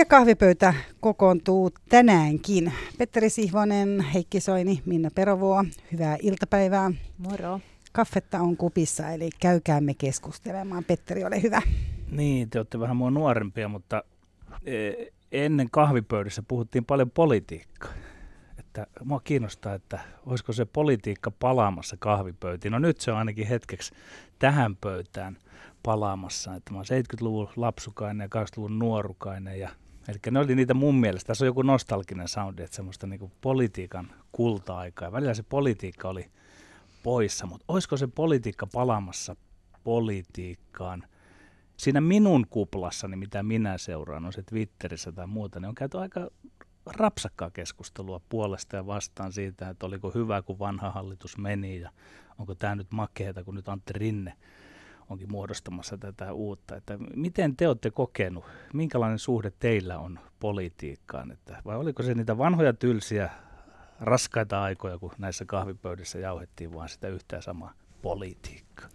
Ja kahvipöytä kokoontuu tänäänkin. Petteri Sihvonen, Heikki Soini, Minna Perovuo, hyvää iltapäivää. Moro. Kaffetta on kupissa, eli käykäämme keskustelemaan. Petteri, ole hyvä. Niin, te olette vähän mua nuorempia, mutta e, ennen kahvipöydissä puhuttiin paljon politiikkaa. Että mua kiinnostaa, että olisiko se politiikka palaamassa kahvipöytiin. No nyt se on ainakin hetkeksi tähän pöytään palaamassa. Että mä oon 70-luvun lapsukainen ja 80-luvun nuorukainen. Ja, eli ne oli niitä mun mielestä. Tässä on joku nostalginen soundi, että semmoista niinku politiikan kulta-aikaa. Ja välillä se politiikka oli poissa, mutta olisiko se politiikka palaamassa politiikkaan? Siinä minun kuplassani, mitä minä seuraan, on se Twitterissä tai muuta, niin on käyty aika rapsakkaa keskustelua puolesta ja vastaan siitä, että oliko hyvä, kun vanha hallitus meni ja onko tämä nyt makeeta, kun nyt Antti Rinne onkin muodostamassa tätä uutta. Että miten te olette kokenut, minkälainen suhde teillä on politiikkaan? Että, vai oliko se niitä vanhoja tylsiä raskaita aikoja, kun näissä kahvipöydissä jauhettiin vaan sitä yhtä samaa politiikkaa?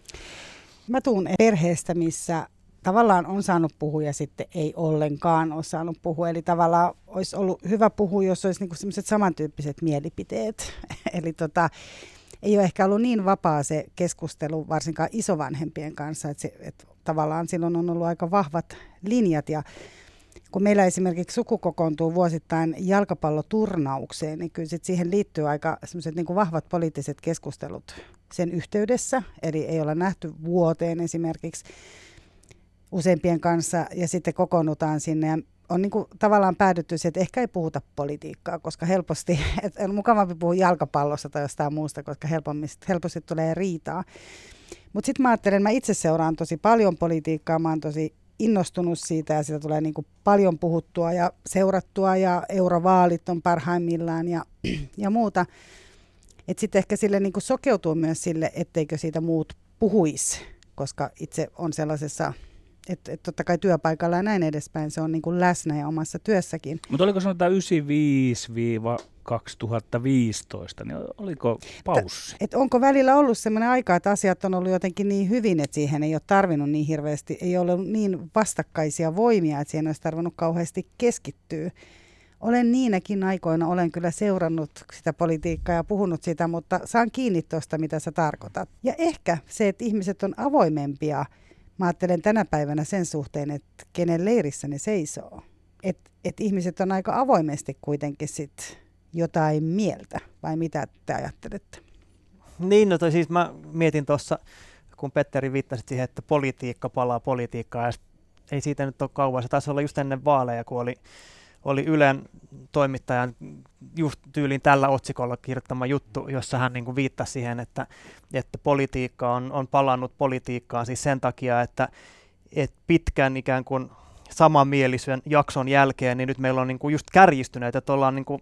Mä tuun perheestä, missä tavallaan on saanut puhua ja sitten ei ollenkaan ole saanut puhua. Eli tavallaan olisi ollut hyvä puhua, jos olisi niinku sellaiset samantyyppiset mielipiteet. Eli tota, ei ole ehkä ollut niin vapaa se keskustelu varsinkaan isovanhempien kanssa, että, se, että tavallaan silloin on ollut aika vahvat linjat ja kun meillä esimerkiksi suku kokoontuu vuosittain jalkapalloturnaukseen, niin kyllä sit siihen liittyy aika niin kuin vahvat poliittiset keskustelut sen yhteydessä. Eli ei olla nähty vuoteen esimerkiksi useimpien kanssa ja sitten kokoonnutaan sinne ja on niin kuin tavallaan päädytty siihen, että ehkä ei puhuta politiikkaa, koska helposti, että on mukavampi puhua jalkapallosta tai jostain muusta, koska helposti, tulee riitaa. Mutta sitten mä ajattelen, mä itse seuraan tosi paljon politiikkaa, mä oon tosi innostunut siitä ja sitä tulee niin kuin paljon puhuttua ja seurattua ja eurovaalit on parhaimmillaan ja, ja muuta. Että sitten ehkä sille niin kuin sokeutuu myös sille, etteikö siitä muut puhuisi, koska itse on sellaisessa että et totta kai työpaikalla ja näin edespäin se on niin kuin läsnä ja omassa työssäkin. Mutta oliko sanotaan 95-2015, niin oliko paussi? Et, et onko välillä ollut sellainen aika, että asiat on ollut jotenkin niin hyvin, että siihen ei ole tarvinnut niin hirveästi, ei ole ollut niin vastakkaisia voimia, että siihen olisi tarvinnut kauheasti keskittyä. Olen niinäkin aikoina, olen kyllä seurannut sitä politiikkaa ja puhunut sitä, mutta saan kiinni tuosta, mitä sä tarkoitat. Ja ehkä se, että ihmiset on avoimempia – mä ajattelen tänä päivänä sen suhteen, että kenen leirissä ne seisoo. Että et ihmiset on aika avoimesti kuitenkin sit jotain mieltä, vai mitä te ajattelette? Niin, no toi siis mä mietin tuossa, kun Petteri viittasi siihen, että politiikka palaa politiikkaa, ja ei siitä nyt ole kauan. Se taisi olla just ennen vaaleja, kun oli oli Ylen toimittajan just tyyliin tällä otsikolla kirjoittama juttu, jossa hän niin kuin viittasi siihen, että, että politiikka on, on palannut politiikkaan siis sen takia, että, että pitkän ikään kuin samanmielisen jakson jälkeen, niin nyt meillä on niin kuin just kärjistyneet, että ollaan niin kuin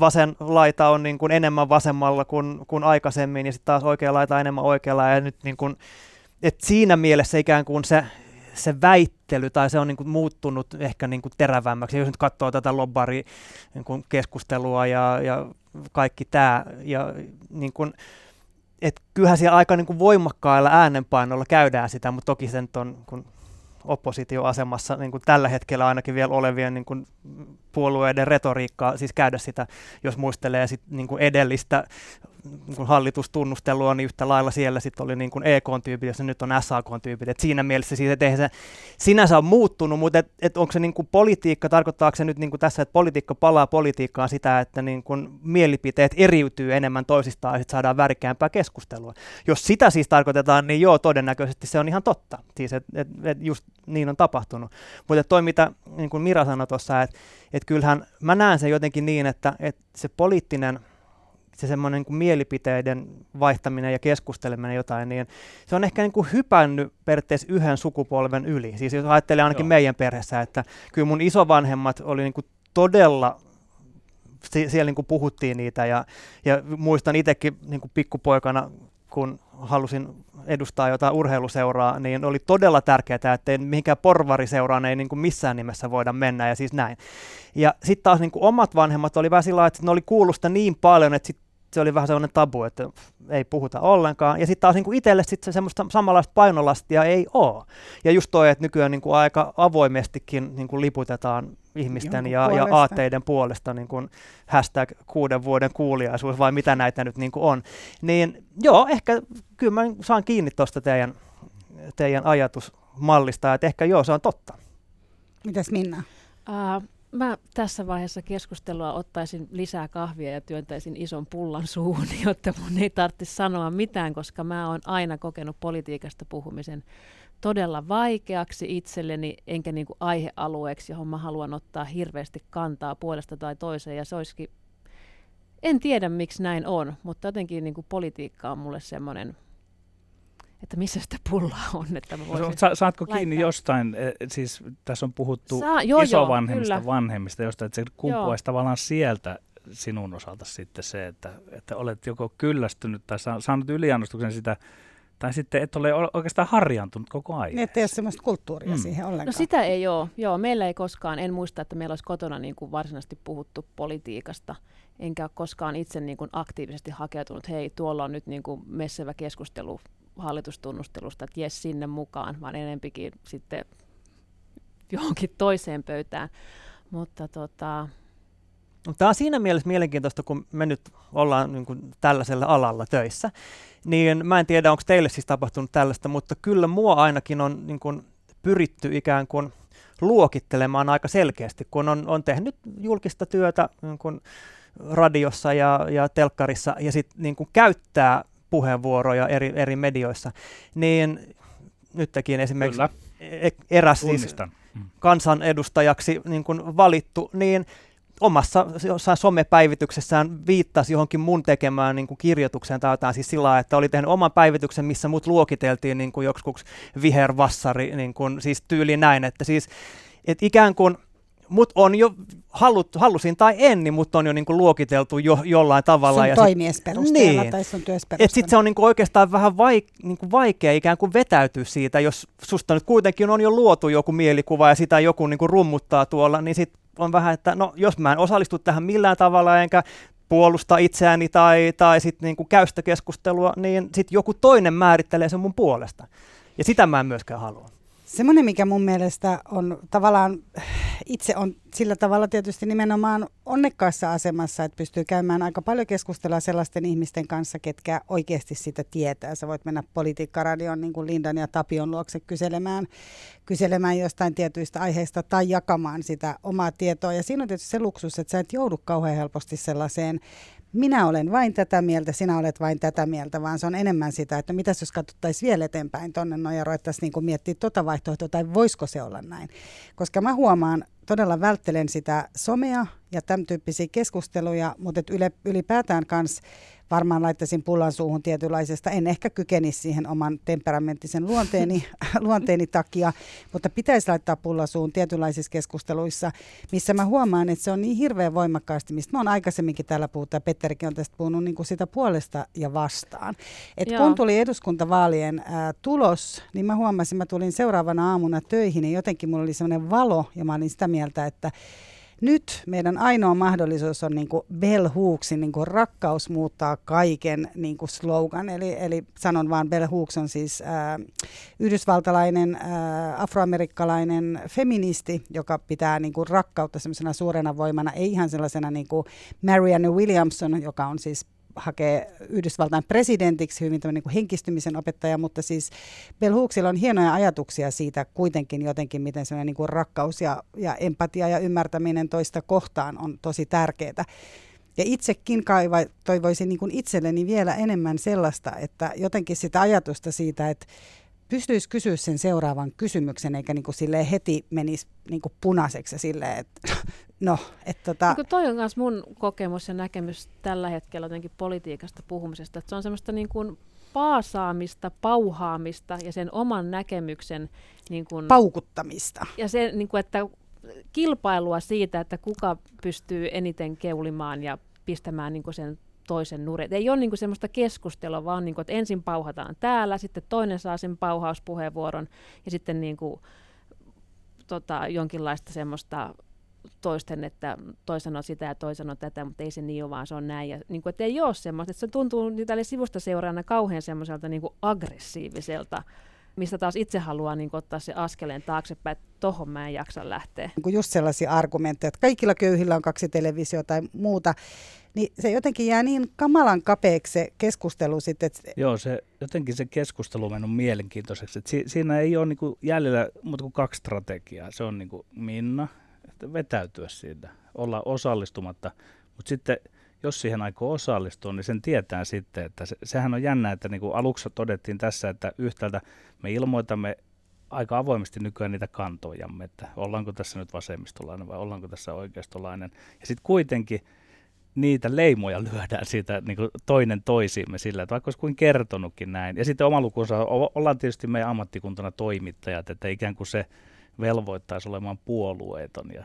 vasen laita on niin kuin enemmän vasemmalla kuin, kuin aikaisemmin ja sitten taas oikea laita enemmän oikealla ja nyt niin kuin, että siinä mielessä ikään kuin se se väittely tai se on niin kuin muuttunut ehkä niin kuin terävämmäksi. Jos nyt katsoo tätä lobbari niin keskustelua ja, ja kaikki tämä, ja niin kuin, et kyllähän siellä aika niin kuin voimakkailla äänenpainolla käydään sitä, mutta toki sen on kun oppositioasemassa niin kuin tällä hetkellä ainakin vielä olevien niin kuin puolueiden retoriikkaa, siis käydä sitä, jos muistelee sit, niin kuin edellistä kuin hallitustunnustelua, niin yhtä lailla siellä sitten oli niin kuin EK-tyypit ja nyt on SAK-tyypit. Et siinä mielessä siis, että se sinänsä on muuttunut, mutta et, et onko se niin kuin politiikka, tarkoittaako se nyt niin kuin tässä, että politiikka palaa politiikkaan sitä, että niin kuin mielipiteet eriytyy enemmän toisistaan ja sitten saadaan värikkäämpää keskustelua. Jos sitä siis tarkoitetaan, niin joo, todennäköisesti se on ihan totta. Siis, että et, et just niin on tapahtunut. Mutta toi, mitä niin kuin Mira sanoi tuossa, että et kyllähän mä näen sen jotenkin niin, että, että se poliittinen – se semmoinen niin kuin mielipiteiden vaihtaminen ja keskusteleminen jotain, niin se on ehkä niin kuin hypännyt periaatteessa yhden sukupolven yli. Siis jos ajattelee ainakin Joo. meidän perheessä, että kyllä mun isovanhemmat oli niin kuin todella siellä niin kuin puhuttiin niitä ja, ja muistan itsekin niin kuin pikkupoikana, kun halusin edustaa jotain urheiluseuraa, niin oli todella tärkeää, että mihinkään porvariseuraan ei niin kuin missään nimessä voida mennä ja siis näin. Ja sitten taas niin kuin omat vanhemmat oli vähän sillä että ne oli kuulusta niin paljon, että sit se oli vähän sellainen tabu, että ei puhuta ollenkaan. Ja sitten taas niin kuin itselle sit se semmoista samanlaista painolastia ei ole. Ja just toi, että nykyään niin kuin aika avoimestikin niin kuin liputetaan ihmisten ja, ja aatteiden puolesta niin kuin hashtag kuuden vuoden kuuliaisuus vai mitä näitä nyt niin kuin on. Niin joo, ehkä kyllä mä saan kiinni tuosta teidän, teidän ajatusmallista, että ehkä joo, se on totta. Mitäs Minna? Uh, mä tässä vaiheessa keskustelua ottaisin lisää kahvia ja työntäisin ison pullan suuhun, jotta mun ei tarvitsisi sanoa mitään, koska mä oon aina kokenut politiikasta puhumisen todella vaikeaksi itselleni, enkä niin kuin aihealueeksi, johon mä haluan ottaa hirveästi kantaa puolesta tai toiseen, ja se olisikin, en tiedä miksi näin on, mutta jotenkin niin kuin politiikka on mulle semmoinen että missä sitä pullaa on. Että mä voisin Sa- saatko laittaa. kiinni jostain, e, siis tässä on puhuttu Saa, joo, isovanhemmista, joo, vanhemmista, jostain, että se kumpuaisi tavallaan sieltä sinun osalta sitten se, että, että olet joko kyllästynyt tai saanut yliannostuksen sitä, tai sitten et ole oikeastaan harjaantunut koko ajan. Niin, että ei ole sellaista kulttuuria mm. siihen ollenkaan. No sitä ei ole. Joo, meillä ei koskaan, en muista, että meillä olisi kotona niin kuin varsinaisesti puhuttu politiikasta, enkä ole koskaan itse niin kuin aktiivisesti hakeutunut, hei, tuolla on nyt niin kuin messevä keskustelu hallitustunnustelusta, että jes sinne mukaan, vaan enempikin sitten johonkin toiseen pöytään. Mutta tota... Tämä on siinä mielessä mielenkiintoista, kun me nyt ollaan niin kuin tällaisella alalla töissä, niin mä en tiedä, onko teille siis tapahtunut tällaista, mutta kyllä mua ainakin on niin kuin pyritty ikään kuin luokittelemaan aika selkeästi, kun on, on tehnyt julkista työtä niin kuin radiossa ja, ja telkkarissa ja sitten niin käyttää puheenvuoroja eri, eri medioissa, niin nytkin esimerkiksi Kyllä. E-, eräs siis mm. kansanedustajaksi niin kuin valittu, niin omassa jossain somepäivityksessään viittasi johonkin mun tekemään niin kuin kirjoitukseen tai jotain siis sillä että oli tehnyt oman päivityksen, missä mut luokiteltiin niin kuin joksikuksi vihervassari, niin kuin, siis tyyli näin, että siis et ikään kuin – mut on jo, hallut, halusin tai en, niin mut on jo niinku luokiteltu jo, jollain tavalla. Sun ja toimiesperusteella niin. tai sun työsperusteella. Sitten se on niinku oikeastaan vähän vaik, niinku vaikea ikään kuin vetäytyä siitä, jos susta nyt kuitenkin on jo luotu joku mielikuva ja sitä joku niinku rummuttaa tuolla, niin sitten on vähän, että no jos mä en osallistu tähän millään tavalla enkä puolusta itseäni tai, tai sitten niinku käy sitä keskustelua, niin sitten joku toinen määrittelee sen mun puolesta. Ja sitä mä en myöskään halua. Semmoinen, mikä mun mielestä on tavallaan, itse on sillä tavalla tietysti nimenomaan onnekkaassa asemassa, että pystyy käymään aika paljon keskustelua sellaisten ihmisten kanssa, ketkä oikeasti sitä tietää. Sä voit mennä politiikkaradion niin kuin Lindan ja Tapion luokse kyselemään, kyselemään jostain tietyistä aiheista tai jakamaan sitä omaa tietoa. Ja siinä on tietysti se luksus, että sä et joudu kauhean helposti sellaiseen minä olen vain tätä mieltä, sinä olet vain tätä mieltä, vaan se on enemmän sitä, että mitä jos katsottaisiin vielä eteenpäin tuonne noin ja ruvettaisiin niin miettiä tuota vaihtoehtoa tai voisiko se olla näin. Koska mä huomaan, todella välttelen sitä somea ja tämän tyyppisiä keskusteluja, mutta ylipäätään kanssa varmaan laittaisin pullan suuhun tietynlaisesta. En ehkä kykenisi siihen oman temperamenttisen luonteeni, luonteeni takia, mutta pitäisi laittaa pullan suuhun tietynlaisissa keskusteluissa, missä mä huomaan, että se on niin hirveän voimakkaasti, mistä mä oon aikaisemminkin täällä puhuttu, ja Petterikin on tästä puhunut niin kuin sitä puolesta ja vastaan. Et kun tuli eduskuntavaalien ää, tulos, niin mä huomasin, mä tulin seuraavana aamuna töihin, ja jotenkin mulla oli sellainen valo, ja mä olin sitä mieltä, että nyt meidän ainoa mahdollisuus on niin kuin Bell Hooksin niin kuin rakkaus muuttaa kaiken niin kuin slogan. Eli, eli sanon vaan, Bell Hooks on siis ää, yhdysvaltalainen, ää, afroamerikkalainen feministi, joka pitää niin kuin rakkautta semmoisena suurena voimana, ei ihan sellaisena niin kuin Marianne Williamson, joka on siis hakee Yhdysvaltain presidentiksi, hyvin niin kuin henkistymisen opettaja, mutta siis Bell Hooksilla on hienoja ajatuksia siitä kuitenkin jotenkin, miten sellainen niin kuin rakkaus ja, ja empatia ja ymmärtäminen toista kohtaan on tosi tärkeää. Ja itsekin kaiva, toivoisin niin kuin itselleni vielä enemmän sellaista, että jotenkin sitä ajatusta siitä, että pystyisi kysyä sen seuraavan kysymyksen, eikä niin kuin heti menisi niin kuin punaiseksi silleen, että no, että tota... Niin toi on myös mun kokemus ja näkemys tällä hetkellä jotenkin politiikasta puhumisesta, että se on semmoista niin kuin paasaamista, pauhaamista ja sen oman näkemyksen niin kuin, paukuttamista. Ja se, niin kuin, että kilpailua siitä, että kuka pystyy eniten keulimaan ja pistämään niin kuin sen toisen nurin. Ei ole niin kuin semmoista keskustelua, vaan niin kuin, että ensin pauhataan täällä, sitten toinen saa sen pauhauspuheenvuoron ja sitten niin kuin, tota, jonkinlaista semmoista toisten, että toi sanoo sitä ja toi sanoo tätä, mutta ei se niin ole, vaan se on näin. Ja niin kuin, että ei ole semmoista, että se tuntuu niin tälle sivusta seuraana kauhean semmoiselta niin kuin aggressiiviselta, mistä taas itse haluaa niin ottaa se askeleen taaksepäin, että tohon mä en jaksa lähteä. Niin just sellaisia argumentteja, että kaikilla köyhillä on kaksi televisiota tai muuta, niin se jotenkin jää niin kamalan kapeaksi se keskustelu sitten. Että... Joo, se, jotenkin se keskustelu on mennyt mielenkiintoiseksi. Si, siinä ei ole niinku jäljellä muuta kuin kaksi strategiaa. Se on niinku Minna, että vetäytyä siitä, olla osallistumatta. Mutta sitten jos siihen aikoo osallistua, niin sen tietää sitten, että se, sehän on jännä, että niin kuin aluksi todettiin tässä, että yhtäältä me ilmoitamme aika avoimesti nykyään niitä kantojamme, että ollaanko tässä nyt vasemmistolainen vai ollaanko tässä oikeistolainen. Ja sitten kuitenkin niitä leimoja lyödään siitä niin kuin toinen toisiimme sillä, että vaikka olisi kuin kertonutkin näin. Ja sitten oma lukunsa, ollaan tietysti meidän ammattikuntana toimittajat, että ikään kuin se velvoittaisi olemaan puolueeton ja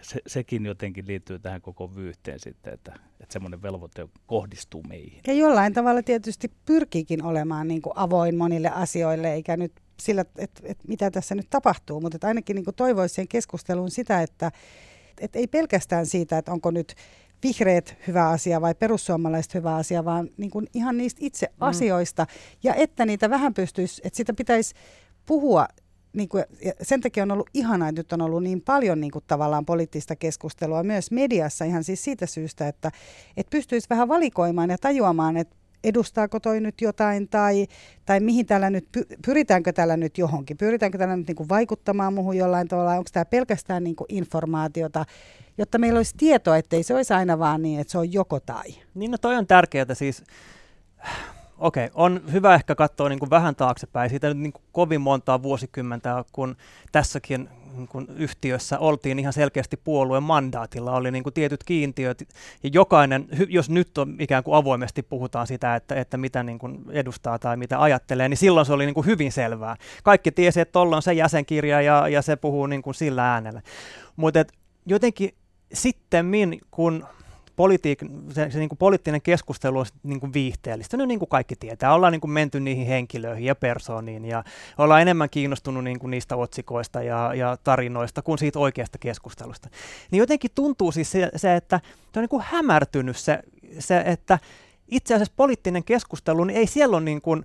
se, sekin jotenkin liittyy tähän koko vyyhteen sitten, että, että semmoinen velvoite kohdistuu meihin. Ja jollain tavalla tietysti pyrkiikin olemaan niin kuin avoin monille asioille, eikä nyt sillä, että, että mitä tässä nyt tapahtuu, mutta että ainakin niin kuin toivoisi sen keskusteluun sitä, että, että ei pelkästään siitä, että onko nyt vihreät hyvä asia vai perussuomalaiset hyvä asia, vaan niin kuin ihan niistä itse mm. asioista. Ja että niitä vähän pystyisi, että sitä pitäisi puhua niin kuin, sen takia on ollut ihanaa, että nyt on ollut niin paljon niin kuin, tavallaan poliittista keskustelua myös mediassa ihan siis siitä syystä, että, että pystyisi vähän valikoimaan ja tajuamaan, että edustaako toi nyt jotain tai, tai mihin tällä nyt, pyritäänkö tällä nyt johonkin, pyritäänkö tällä nyt niin kuin vaikuttamaan muuhun jollain tavalla, onko tämä pelkästään niin kuin informaatiota, jotta meillä olisi tietoa, ettei se olisi aina vaan niin, että se on joko tai. Niin no toi on tärkeää siis okei, on hyvä ehkä katsoa niin kuin vähän taaksepäin. Siitä nyt niin kuin kovin montaa vuosikymmentä, kun tässäkin niin kuin yhtiössä oltiin ihan selkeästi puolueen mandaatilla, oli niin kuin tietyt kiintiöt, ja jokainen, jos nyt on ikään kuin avoimesti puhutaan sitä, että, että mitä niin kuin edustaa tai mitä ajattelee, niin silloin se oli niin kuin hyvin selvää. Kaikki tiesi, että tuolla on se jäsenkirja ja, ja se puhuu niin kuin sillä äänellä. Mutta jotenkin sitten, kun politiik- se, se niin kuin poliittinen keskustelu on niin kuin viihteellistä, no niin kuin kaikki tietää. Ollaan niin kuin menty niihin henkilöihin ja persooniin ja ollaan enemmän kiinnostunut niin kuin niistä otsikoista ja, ja tarinoista kuin siitä oikeasta keskustelusta. Niin jotenkin tuntuu siis se, se että se on niin kuin hämärtynyt se, se, että itse asiassa poliittinen keskustelu, niin ei siellä ole niin kuin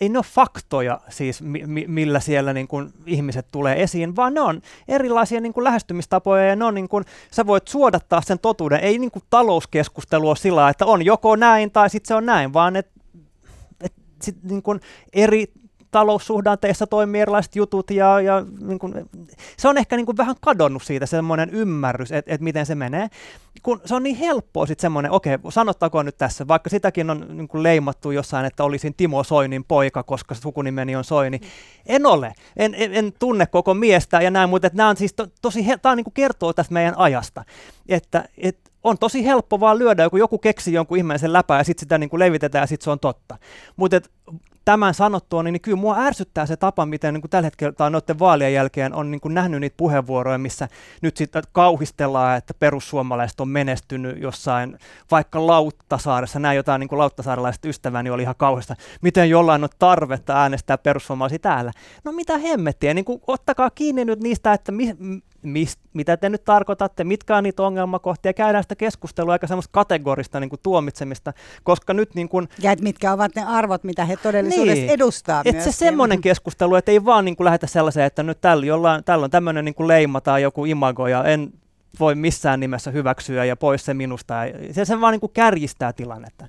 ei ne ole faktoja siis, mi- millä siellä niin kuin ihmiset tulee esiin, vaan ne on erilaisia niin kuin lähestymistapoja ja ne on niin kuin, sä voit suodattaa sen totuuden. Ei niin kuin talouskeskustelu ole sillä että on joko näin tai sitten se on näin, vaan että et, sit niin kuin eri taloussuhdanteissa toimii erilaiset jutut ja, ja niin kuin, se on ehkä niin kuin vähän kadonnut siitä semmoinen ymmärrys, että et miten se menee. Kun se on niin helppoa sitten semmoinen, okei, sanottakoon nyt tässä, vaikka sitäkin on niin kuin leimattu jossain, että olisin Timo Soinin poika, koska sukunimeni on Soini. En ole, en, en, en tunne koko miestä ja näin, mutta nämä on siis to, tosi, tämä niin kuin kertoo tästä meidän ajasta, että et, on tosi helppo vaan lyödä, joku, joku keksi jonkun ihmeellisen läpää ja sitten sitä niin kuin levitetään ja sitten se on totta. Mutta tämän sanottua, niin, niin kyllä mua ärsyttää se tapa, miten niin kuin tällä hetkellä tai noiden vaalien jälkeen on niin kuin nähnyt niitä puheenvuoroja, missä nyt sitten kauhistellaan, että perussuomalaiset on menestynyt jossain vaikka Lauttasaaressa. Näin jotain niin kuin lauttasaarelaiset ystäväni oli ihan kauheasta. Miten jollain on tarvetta äänestää perussuomalaisia täällä? No mitä hemmettiä, niin kuin, ottakaa kiinni nyt niistä, että mi, mist, mitä te nyt tarkoitatte, mitkä on niitä ongelmakohtia, käydään sitä keskustelua aika semmoista kategorista niin kuin tuomitsemista, koska nyt niin kuin... Ja mitkä ovat ne arvot, mitä he todellisuudessa niin, edustaa että se semmoinen keskustelu, että ei vaan niin kuin lähetä sellaiseen, että nyt tällä, jollain, tällä on tämmöinen niin kuin leima tai joku imago ja en voi missään nimessä hyväksyä ja pois se minusta. Se, se vaan niin kuin kärjistää tilannetta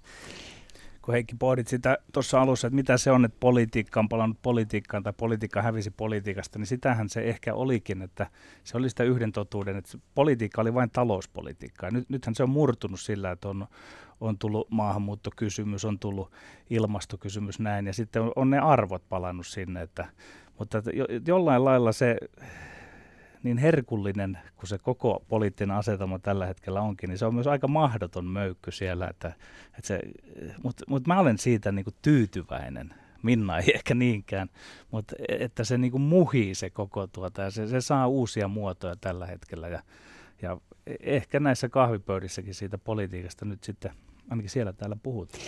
kun Heikki pohdit sitä tuossa alussa, että mitä se on, että politiikka on palannut politiikkaan tai politiikka hävisi politiikasta, niin sitähän se ehkä olikin, että se oli sitä yhden totuuden, että politiikka oli vain talouspolitiikkaa. Nyt, nythän se on murtunut sillä, että on, on tullut maahanmuuttokysymys, on tullut ilmastokysymys näin, ja sitten on, on ne arvot palannut sinne, että, mutta että jo, jollain lailla se niin herkullinen kuin se koko poliittinen asetelma tällä hetkellä onkin, niin se on myös aika mahdoton möykky siellä. Että, että se, mutta, mutta mä olen siitä niin kuin tyytyväinen. Minna ei ehkä niinkään, mutta että se niin kuin muhii se koko tuota ja se, se saa uusia muotoja tällä hetkellä. Ja, ja ehkä näissä kahvipöydissäkin siitä politiikasta nyt sitten ainakin siellä täällä puhutaan.